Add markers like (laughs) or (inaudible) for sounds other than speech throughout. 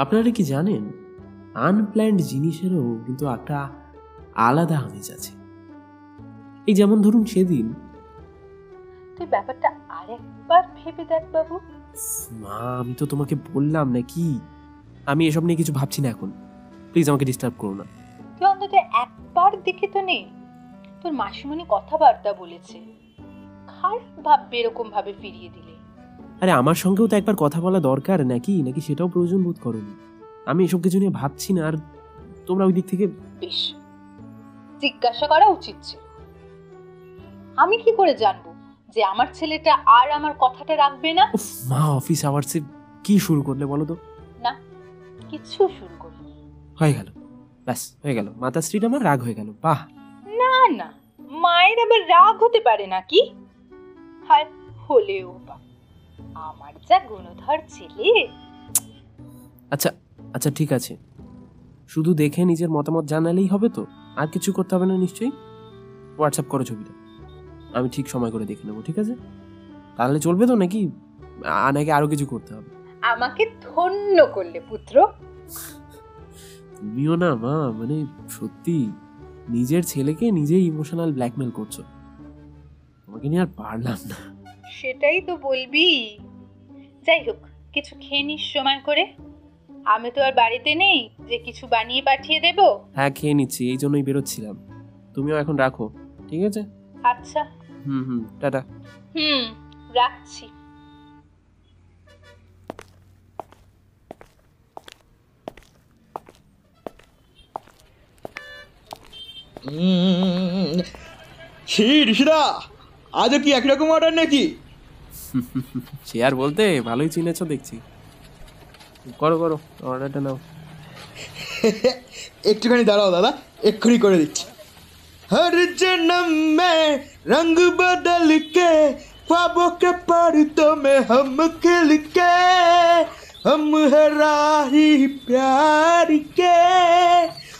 আপনারা কি জানেন আনপ্ল্যান্ড জিনিসেরও কিন্তু একটা আলাদা আমেজ আছে। এই যেমন ধরুন সেদিন। তুই ব্যাপারটা আরেকবার ভেবে দেখ বাবু। মা আমি তো তোমাকে বললাম না কি আমি এসব নিয়ে কিছু ভাবছি না এখন। প্লিজ আমাকে ডিস্টার্ব করো না। তুই অন্তত একবার দেখে তো নে। তোর মাসিমণি কথাবার্তা বলেছে। খারাপ ভাববে এরকম ভাবে ফিরিয়ে দিলে। আরে আমার সঙ্গেও তো একবার কথা বলা দরকার নাকি? নাকি সেটাও প্রয়োজন বোধ করনি আমি এসব কিছু নিয়ে ভাবছি না আর তোমরা ওই দিক থেকে বেশ। জিজ্ঞাসা করা উচিত ছিল। আমি কি করে জানব যে আমার ছেলেটা আর আমার কথাটা রাখবে না? উফ, মা অফিস আওয়ার্সে কি শুরু করলে বলো তো? না কিছু শুরু করিনি। হয়ে গেল। ব্যাস হয়ে গেল। মাতাশ্রীর আমার রাগ হয়ে গেল। বাহ! না না মায়ের আবার রাগ হতে পারে নাকি? হায় হলেও। আমার যা গুণধর ছেলে। আচ্ছা আচ্ছা ঠিক আছে। শুধু দেখে নিজের মতামত জানালেই হবে তো? আর কিছু করতে হবে না নিশ্চয়ই? হোয়াটসঅ্যাপ করো ছবিটা। আমি ঠিক সময় করে দেখে নেব ঠিক আছে? তাহলে চলবে তো নাকি? নাকি আরও কিছু করতে হবে? আমাকে ধন্য করলে পুত্র। তুমিও না মা মানে সত্যি নিজের ছেলেকে নিজেই ইমোশনাল ব্ল্যাকমেল করছ। তোমাকে নিয়ে আর পারলাম না। সেটাই তো বলবি। যাই হোক কিছু খেয়ে নিস সময় করে। আমি তো আর বাড়িতে নেই যে কিছু বানিয়ে পাঠিয়ে দেব। হ্যাঁ খেয়ে নিচ্ছি এই জন্যই বেরোচ্ছিলাম। তুমিও এখন রাখো ঠিক আছে? আচ্ছা। হুম হুম টাটা। হুম রাখছি। ঋষিদা আজও কি একরকম অর্ডার নাকি? (laughs) সে আর বলতে ভালোই চিনেছো দেখছি করো করো অর্ডারটা নাও (laughs) একটুখানি দাঁড়াও দাদা এক্ষুনি করে দিচ্ছি हर जन्म में रंग बदल के ख्वाबों के पर्दों में हम खिल के हम है राही प्यार के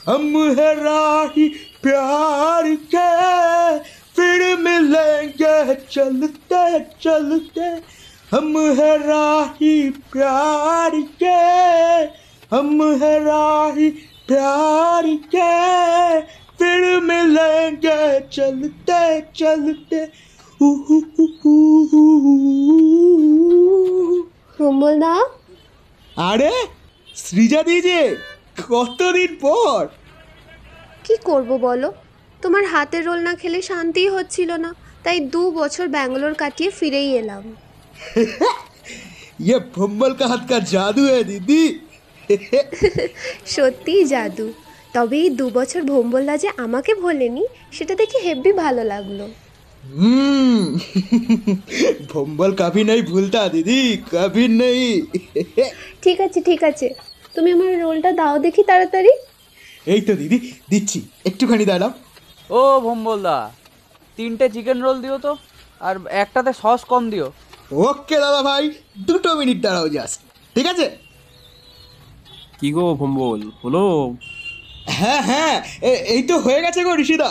हम है राही प्यार के फिर मिलेंगे चलते चलते हम है राही प्यार के हम है राही प्यार के फिर मिलेंगे चलते चलते কমলদা আরে সৃজা দিজে কতদিন পর কি করব বলো তোমার হাতের রোল না খেলে শান্তিই হচ্ছিল না তাই দু বছর ব্যাঙ্গালোর কাটিয়ে ফিরেই এলাম (laughs) ये भम्बल का हाथ का जादू है दीदी সত্যিই জাদু তবে এই দু বছর ভোম্বলদা যে আমাকে ভোলেনি সেটা দেখে হেব্বি ভালো লাগলো हम्म भम्बल कभी नहीं भूलता दीदी कभी नहीं ঠিক আছে ঠিক আছে তুমি আমার রোলটা দাও দেখি তাড়াতাড়ি এই তো দিদি দিচ্ছি একটুখানি দাঁড়াও ও ভম্বলদা তিনটে চিকেন রোল দিও তো আর একটাতে সস কম দিও ওকে দাদা ভাই দুটো মিনিট দাঁড়াও জাস্ট ঠিক আছে কি গো ভম্বল হলো হ্যাঁ হ্যাঁ এ- এই তো হয়ে গেছে গো ঋষিদা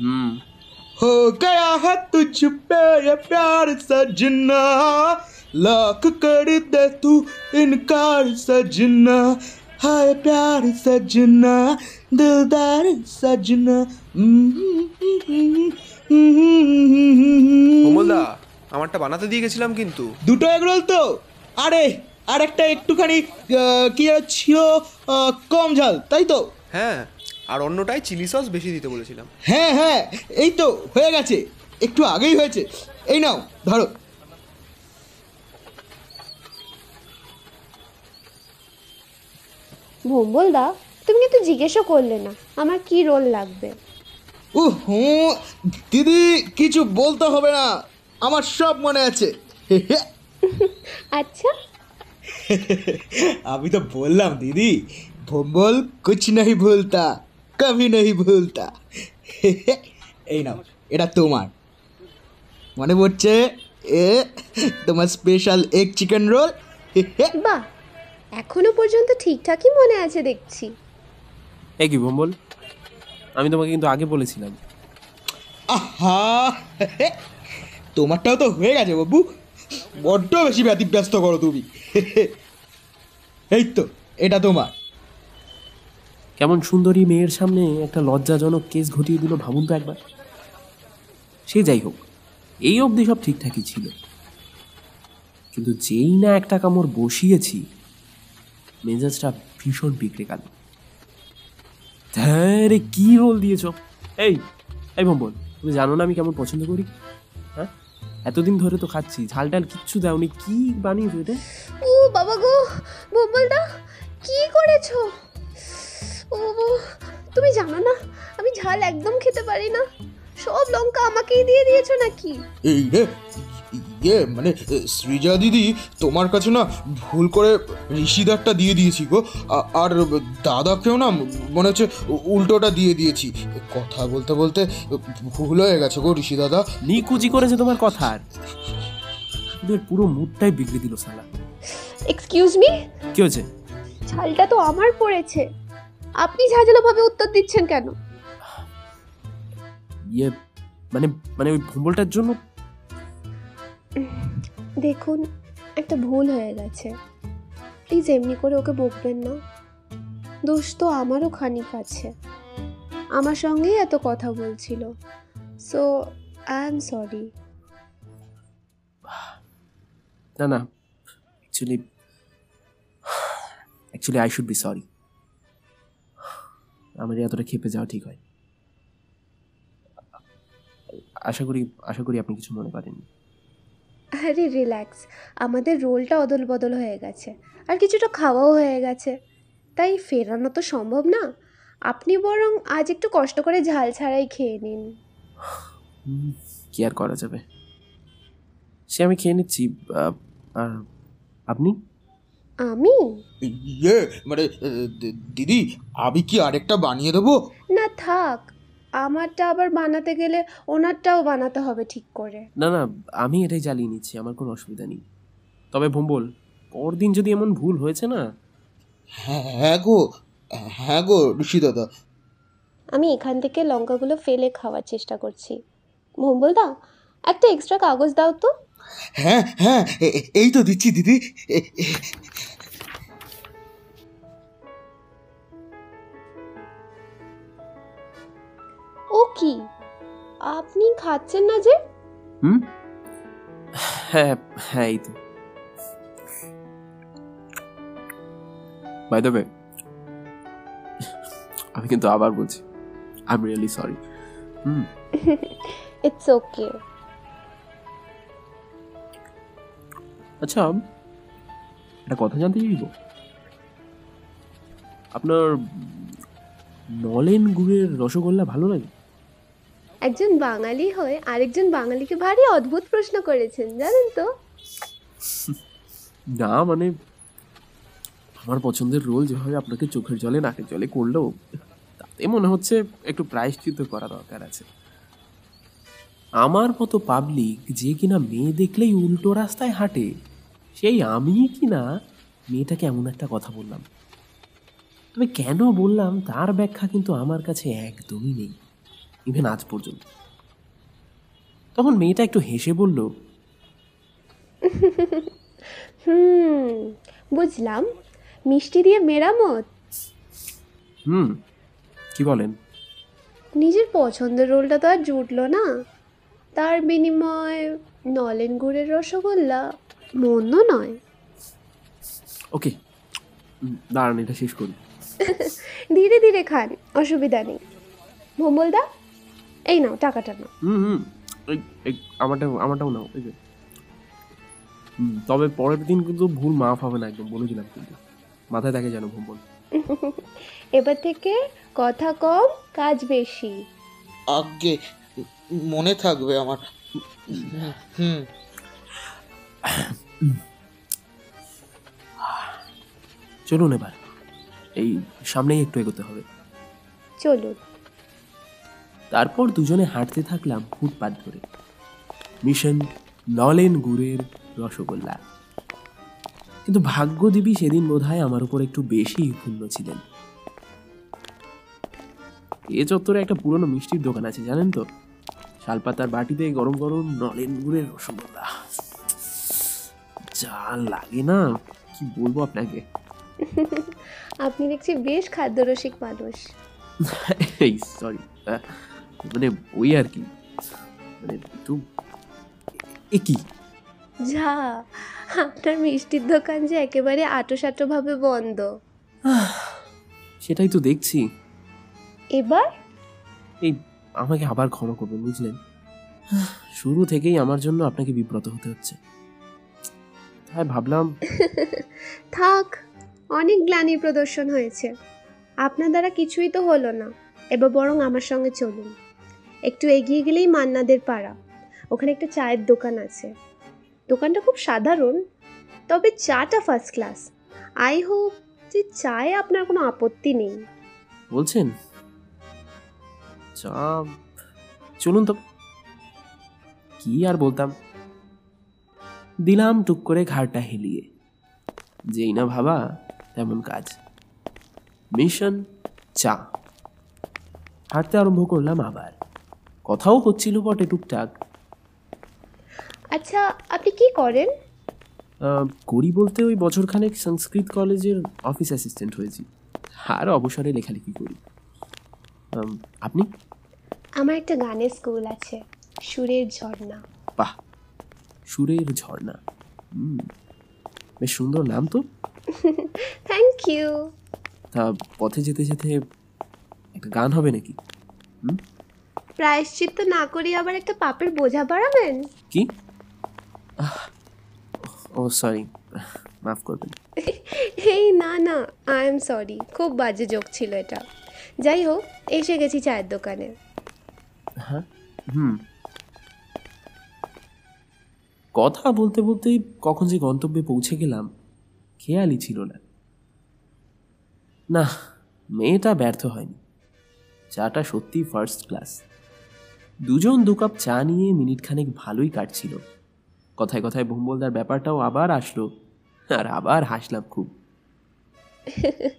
হুম हो गया है तुझ पे ये प्यार सजना लाख कर दे तू इनकार सजना हाय प्यार सजना दिलदार सजना কমলদা আমারটা বানাতে দিয়ে গেছিলাম কিন্তু। দুটো এগরোল তো? আরে আরেকটা একটুখানি কি ছিল কম ঝাল তাই তো? হ্যাঁ আর অন্যটায় চিলি সস বেশি দিতে বলেছিলাম। হ্যাঁ হ্যাঁ এই তো হয়ে গেছে। একটু আগেই হয়েছে। এই নাও ধরো। ভোম্বলদা তুমি কিন্তু জিজ্ঞেসও করলে না আমার কি রোল লাগবে? ও হুঁ দিদি কিছু বলতে হবে না। আমার সব মনে আছে। আচ্ছা। আমি তো বললাম দিদি ভোম্বল কুছ নাহি ভুলতা কভি নাহি ভুলতা। এই নাও এটা তোমার। মনে পড়ছে এ তোমার স্পেশাল এগ চিকেন রোল বাহ এখনও পর্যন্ত ঠিকঠাকই মনে আছে দেখছি। এ কি ভোম্বল? আমি তোমাকে কিন্তু আগে বলেছিলাম। আহা! তোমারটাও তো হয়ে গেছে বাবু। বড্ড বেশি ব্যতিব্যস্ত করো তুমি। এই তো এটা তোমার। কেমন সুন্দরী মেয়ের সামনে একটা লজ্জাজনক কেস ঘটিয়ে দিল ভাবুন তো একবার। সে যাই হোক, এই অবধি সব ঠিকঠাকই ছিল। কিন্তু যেই না একটা কামড় বসিয়েছি, মেজাজটা ভীষণ বিগড়ে গেল। রে, কি রোল দিয়েছ? এই এই বল তুমি জানো না আমি কেমন পছন্দ করি? হ্যাঁ এতদিন ধরে তো খাচ্ছি ঝাল ডাল কিচ্ছু দাওনি কি বানিয়েছো এটা? ও বাবা গো বোম্বলদা কি করেছ? ও তুমি জানো না আমি ঝাল একদম খেতে পারি না। সব লঙ্কা আমাকেই দিয়ে দিয়েছ নাকি? এই রে ইয়ে মানে সৃজা দিদি তোমার কাছে না ভুল করে ঋষিদারটা দিয়ে দিয়েছি গো। আর দাদাকেও না মনে হচ্ছে উল্টোটা দিয়ে দিয়েছি। কথা বলতে বলতে ভুল হয়ে গেছে গো ঋষি দাদা। নিকুচি করেছে তোমার কথা আর। পুরো মুডটাই বিগড়ে দিল সালা এক্সকিউজ মি কি হয়েছে? ঝালটা তো আমার পড়েছে। আপনি ঝাঁঝালোভাবে উত্তর দিচ্ছেন কেন? ইয়ে মানে মানে ওই ভুম্বলটার জন্য দেখুন, একটা ভুল হয়ে গেছে। প্লিজ এমনি করে ওকে বকবেন না। দোষ তো আমারও খানিক আছে। আমার সঙ্গেই এত কথা বলছিল। সো আই এম সরি না না actually actually I should be sorry আমার এতটা খেপে যাওয়া ঠিক হয় আশা করি আশা করি আপনি কিছু মনে করেননি। আরে রিল্যাক্স আমাদের রোলটা অদল বদল হয়ে গেছে আর কিছুটা খাওয়াও হয়ে গেছে। তাই ফেরানো তো সম্ভব না। আপনি বরং আজ একটু কষ্ট করে ঝাল ছাড়াই খেয়ে নিন। কি আর করা যাবে? সে আমি খেয়ে নিচ্ছি আর আপনি? আমি? ইয়ে মানে দিদি আমি কি আরেকটা বানিয়ে দেবো? না থাক আমারটা আবার বানাতে গেলে ওনারটাও বানাতে হবে ঠিক করে। না না আমি এটাই চালিয়ে নিচ্ছি আমার কোনো অসুবিধা নেই। তবে ভুম্বল পরদিন যদি এমন ভুল হয়েছে না? হ্যাঁ হ্যাঁ গো হ্যাঁ গো ঋষি দাদা। আমি এখান থেকে লঙ্কাগুলো ফেলে খাওয়ার চেষ্টা করছি। দা একটা এক্সট্রা কাগজ দাও তো। হ্যাঁ হ্যাঁ এই তো দিচ্ছি দিদি। কি? আপনি খাচ্ছেন না যে? হুম? হ্যাঁ হ্যাঁ এই তো। বাই দ্য ওয়ে আমি কিন্তু আবার বলছি I am really sorry hmm. It's okay আচ্ছা একটা কথা জানতে চাইব? আপনার নলেন গুড়ের রসগোল্লা ভালো লাগে? একজন বাঙালি হয়ে আরেকজন বাঙালিকে ভারী অদ্ভুত প্রশ্ন করেছেন, জানেন তো? না মানে আমার পছন্দের রোল যেভাবে আপনাকে চোখের জলে, নাকের জলে করল, তাতে মনে হচ্ছে একটু প্রায়শ্চিত্ত করা দরকার আছে। আমার মতো পাবলিক যে কিনা মেয়ে দেখলেই উল্টো রাস্তায় হাঁটে, সেই আমি কিনা মেয়েটাকে এমন একটা কথা বললাম। তবে কেন বললাম, তার ব্যাখ্যা কিন্তু আমার কাছে একদমই নেই। ইভেন আজ পর্যন্ত। তখন মেয়েটা একটু হেসে বলল হুম বুঝলাম। মিষ্টি দিয়ে মেরামত। হুম কি বলেন? নিজের পছন্দের রোলটা তো আর জুটলো না। তার বিনিময়ে নলেন গুড়ের রসগোল্লা মন্দ নয়। ওকে দাঁড়ান এটা শেষ করি। (laughs) ধীরে ধীরে খান অসুবিধা নেই। ভোম্বলদা এই নাও টাকাটা নাও। হুম হুম। এই এই আমারটা আমারটাও নাও এই যে। হুম, তবে পরের দিন কিন্তু ভুল মাফ হবে না একদম বলে দিলাম কিন্তু। মাথায় থাকে যেন ভুল বল এবার থেকে কথা কম কাজ বেশি। আগে মনে থাকবে আমার। হুম। চলুন এবার। এই সামনেই একটু এগোতে হবে। চলুন। তারপর দুজনে হাঁটতে থাকলাম ফুটপাত ধরে। মিশন নলেন গুড়ের রসগোল্লা। কিন্তু ভাগ্যদেবী সেদিন বোধহয় আমার উপর একটু বেশি ক্ষুণ্ণ ছিলেন। এ চত্বরে একটা পুরনো মিষ্টির দোকান আছে জানেন তো? শালপাতার বাটিতে গরম গরম নলেন গুড়ের রসগোল্লা। যা লাগে না কি বলব আপনাকে? (laughs) আপনি দেখছি বেশ খাদ্যরসিক মানুষ। সরি মানে ওই আর কি। মানে একটু এ কি? যা আপনার মিষ্টির দোকান যে একেবারে আটোসাটোভাবে বন্ধ। সেটাই তো দেখছি। এবার? এই আমাকে আবার ক্ষমা করবেন বুঝলেন? শুরু থেকেই আমার জন্য আপনাকে বিব্রত হতে হচ্ছে। তাই ভাবলাম (laughs) থাক অনেক গ্লানি প্রদর্শন হয়েছে। আপনার দ্বারা কিছুই তো হলো না এবার বরং আমার সঙ্গে চলুন। একটু এগিয়ে গেলেই মান্নাদের পাড়া। ওখানে একটা চায়ের দোকান আছে। দোকানটা খুব সাধারণ, তবে চাটা ফার্স্ট ক্লাস আই হোপ যে চায়ে আপনার কোনো আপত্তি নেই। বলছেন? চা, চলুন তো। কি আর বলতাম? দিলাম টুক করে ঘাড়টা হেলিয়ে। যেই না ভাবা, তেমন কাজ। মিশন চা। হাঁটতে আরম্ভ করলাম আবার। কথাও হচ্ছিল বটে টুকটাক। আচ্ছা আপনি কি করেন? আহ, করি বলতে ওই বছরখানেক সংস্কৃত কলেজের অফিস অ্যাসিস্ট্যান্ট হয়েছি। আর অবসরে লেখালেখি করি। আম, আপনি? আমার একটা গানের স্কুল আছে সুরের ঝর্ণা। বাহ! সুরের ঝর্ণা। হুম বেশ সুন্দর নাম তো। থ্যাংক ইউ তা পথে যেতে যেতে একটা গান হবে নাকি? প্রায়শ্চিত্ত না করি আবার একটা পাপের বোঝা বাড়াবেন? কি? ও সরি মাফ করবেন। (laughs) এই না না আই এম সরি খুব বাজে জোক ছিল এটা। যাই হোক এসে গেছি চায়ের দোকানে। হ্যাঁ? হুম। কথা বলতে বলতেই কখন যে গন্তব্যে পৌঁছে গেলাম খেয়ালই ছিল না। না মেয়েটা ব্যর্থ হয়নি। চাটা সত্যি ফার্স্ট ক্লাস দুজন দু কাপ চা নিয়ে মিনিট খানেক ভালোই কাটছিল। কথায় কথায় ভুম্বলদার ব্যাপারটাও আবার আসলো আর আবার হাসলাম খুব। (laughs)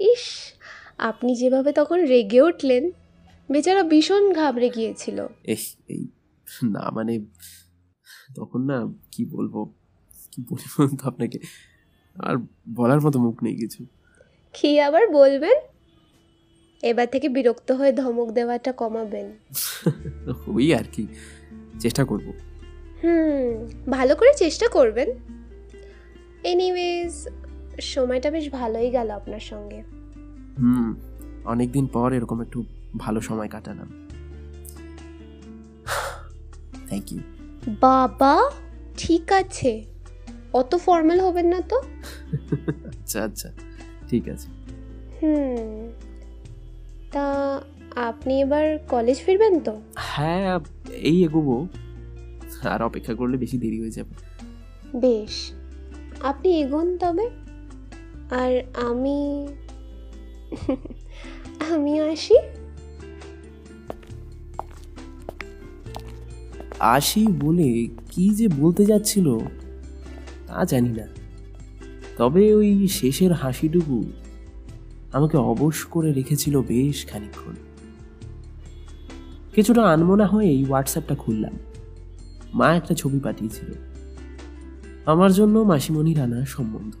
ইস আপনি যেভাবে তখন রেগে উঠলেন বেচারা ভীষণ ঘাবড়ে গিয়েছিল। এহ এই না মানে তখন না কি বলব কি বলব আপনাকে আর বলার মতো মুখ নেই কিছু। কি আবার বলবেন? এবার থেকে বিরক্ত হয়ে ধমক দেওয়াটা কমাবেন। (laughs) ওই আর কি চেষ্টা করব। হুম ভালো করে চেষ্টা করবেন। এনিওয়েজ সময়টা বেশ ভালোই গেল আপনার সঙ্গে। হুম অনেকদিন পর এরকম একটু ভালো সময় কাটালাম। (sighs) থ্যাংক ইউ বাবা ঠিক আছে। অত ফর্মাল হবেন না তো? (laughs) আচ্ছা আচ্ছা ঠিক আছে। হুম। তা আপনি এবার কলেজ ফিরবেন তো? হ্যাঁ এই এগোবো। আর অপেক্ষা করলে বেশি দেরি হয়ে যাবে। বেশ। আপনি এগোন তবে। আর আমি আমি আসি। আসি বলে কি যে বলতে যাচ্ছিল তা জানি না। তবে ওই শেষের হাসিটুকু আমাকে অবশ করে রেখেছিল বেশ খানিকক্ষণ। কিছুটা আনমনা হয়েই হোয়াটসঅ্যাপটা খুললাম। মা একটা ছবি পাঠিয়েছিল। আমার জন্য মাসিমণি রানার সম্বন্ধ।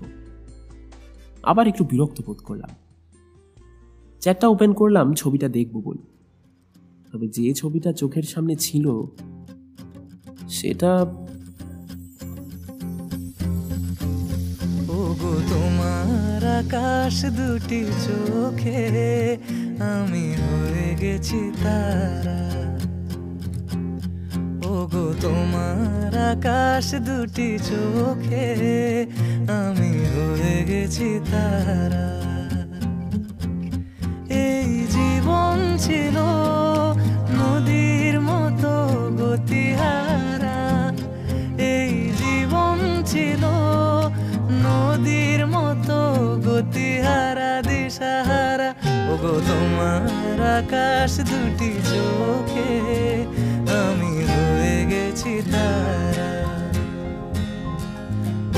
আবার একটু বিরক্ত বোধ করলাম। চ্যাটটা ওপেন করলাম, ছবিটা দেখব বলে। তবে যে ছবিটা চোখের সামনে ছিল, সেটা ওগো তোমার আকাশ দুটি চোখে, আমি হয়ে গেছি তারা। ওগো, তোমার আকাশ দুটি চোখে, আমি হয়ে গেছি তারা। এই জীবন ছিল নদীর দিশাহারা ওগো, তোমার আকাশ দুটি চোখে আমি হয়ে গেছি তারা।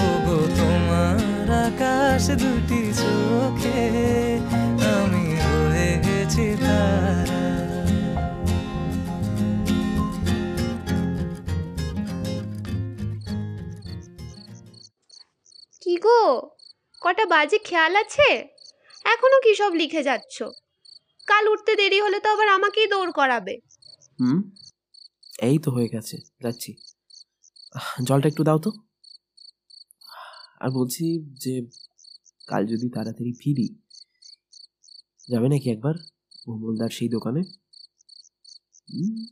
ওগো, তোমার আকাশ দুটি চোখে আমি হয়ে গেছি তারা। কি গো? কটা বাজে খেয়াল আছে? এখনও কি সব লিখে যাচ্ছ? কাল উঠতে দেরি হলে তো আবার আমাকেই দৌড় করাবে। হুম? এই তো হয়ে গেছে যাচ্ছি। জলটা একটু দাও তো। আর বলছি যে কাল যদি তাড়াতাড়ি ফিরি যাবে নাকি একবার ভোমলদার সেই দোকানে?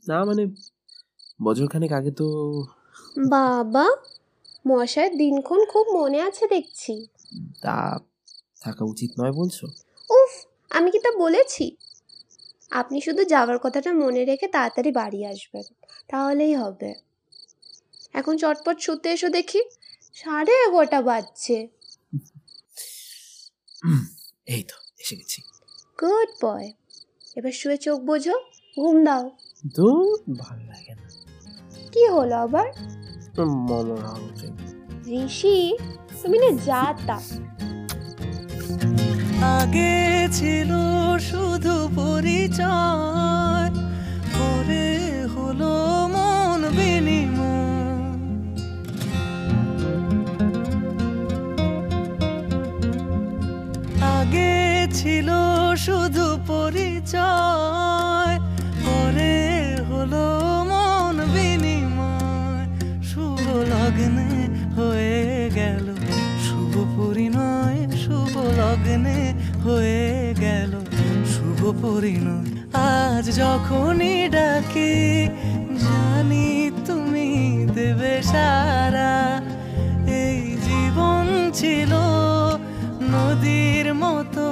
না মানে বছরখানেক আগে তো বাবা মশাইয়ের দিনক্ষণ খুব মনে আছে দেখছি। তা থাকা উচিত নয় বলছো? উফ আমি কি তা বলেছি? আপনি শুধু যাওয়ার কথাটা মনে রেখে তাড়াতাড়ি বাড়ি আসবেন তাহলেই হবে। এখন চটপট শুতে এসো দেখি সাড়ে এগারোটা বাজছে। এই তো এসে গেছি। গুড বয় এবার শুয়ে চোখ বোঝো ঘুম দাও। তো ভালো লাগে না। কি হলো আবার? মমর ঋষি তুমি না যা তা। আগে ছিল শুধু পরিচয় পরে হলো মন বিনিময়। আগে ছিল শুধু পরিচয় লগ্নে হয়ে গেল শুভ পরিণয়। আজ যখনই ডাকি, জানি তুমি দেবে সারা। এই জীবন ছিল নদীর মতো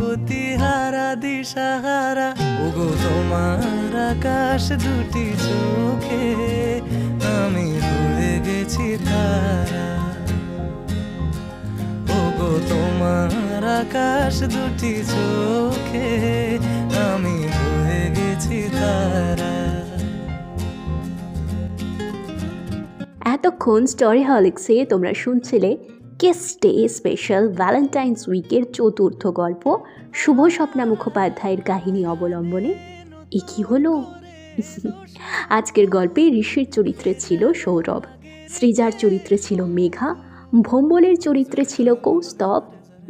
গতিহারা, দিশাহারা। ওগো, তোমার আকাশ দুটি চোখে, আমি রয়ে গেছি তারা। তোমার আকাশ দুটি চোখে, আমি রয়ে গেছি তারা। এতক্ষণ স্টোরি হলিক্সে তোমরা শুনছিলে কেস ডে স্পেশাল ভ্যালেন্টাইন্স উইকের চতুর্থ গল্প, শুভ স্বপ্না মুখোপাধ্যায়ের কাহিনী অবলম্বনে। এ কী হলো? আজকের গল্পে ঋষির চরিত্রে ছিল সৌরভ সৃজার চরিত্রে ছিল মেঘা, ভম্বলের চরিত্রে ছিল কৌস্তব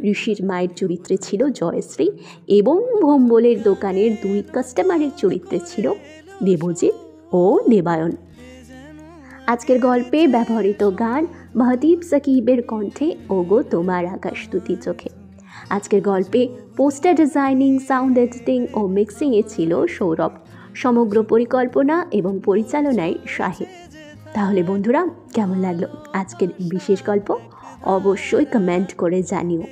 ঋষির মায়ের চরিত্রে ছিল জয়শ্রী এবং ভম্বলের দোকানের দুই কাস্টমারের চরিত্রে ছিল দেবজিৎ ও দেবায়ন। আজকের গল্পে ব্যবহৃত গান মহদীপ সাকিবের কণ্ঠে, ওগো তোমার আকাশ দুটি চোখে। আজকের গল্পে পোস্টার ডিজাইনিং, সাউন্ড এডিটিং ও মিক্সিংয়ে ছিল সৌরভ। সমগ্র পরিকল্পনা এবং পরিচালনায় শাহেদ তাহলে বন্ধুরা, কেমন লাগল আজকের বিশেষ গল্প? অবশ্যই কমেন্ট করে জানিও।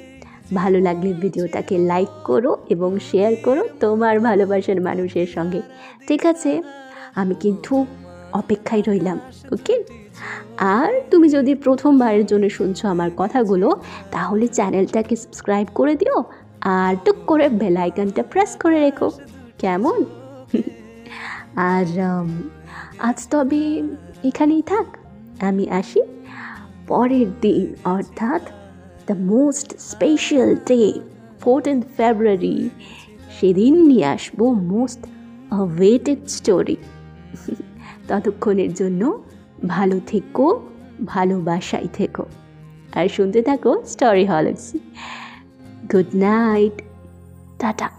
ভালো লাগলে ভিডিওটাকে লাইক করো এবং শেয়ার করো তোমার ভালোবাসার মানুষের সঙ্গে। ঠিক আছে? আমি কিন্তু অপেক্ষায় রইলাম ওকে আর তুমি যদি প্রথমবারের জন্য শুনছো আমার কথাগুলো তাহলে চ্যানেলটাকে সাবস্ক্রাইব করে দিও আর টুক করে বেল আইকনটা প্রেস করে রেখো। কেমন? আর উম, আজ তবে এখানেই থাক। আমি আসি পরের দিন অর্থাৎ the most special day fourteen February সেদিন নিয়ে আসব মোস্ট ওয়েটেড স্টোরি ততক্ষণের জন্য ভালো থেকো, ভালোবাসায় থেকো। আর শুনতে থাকো story halls good night tata.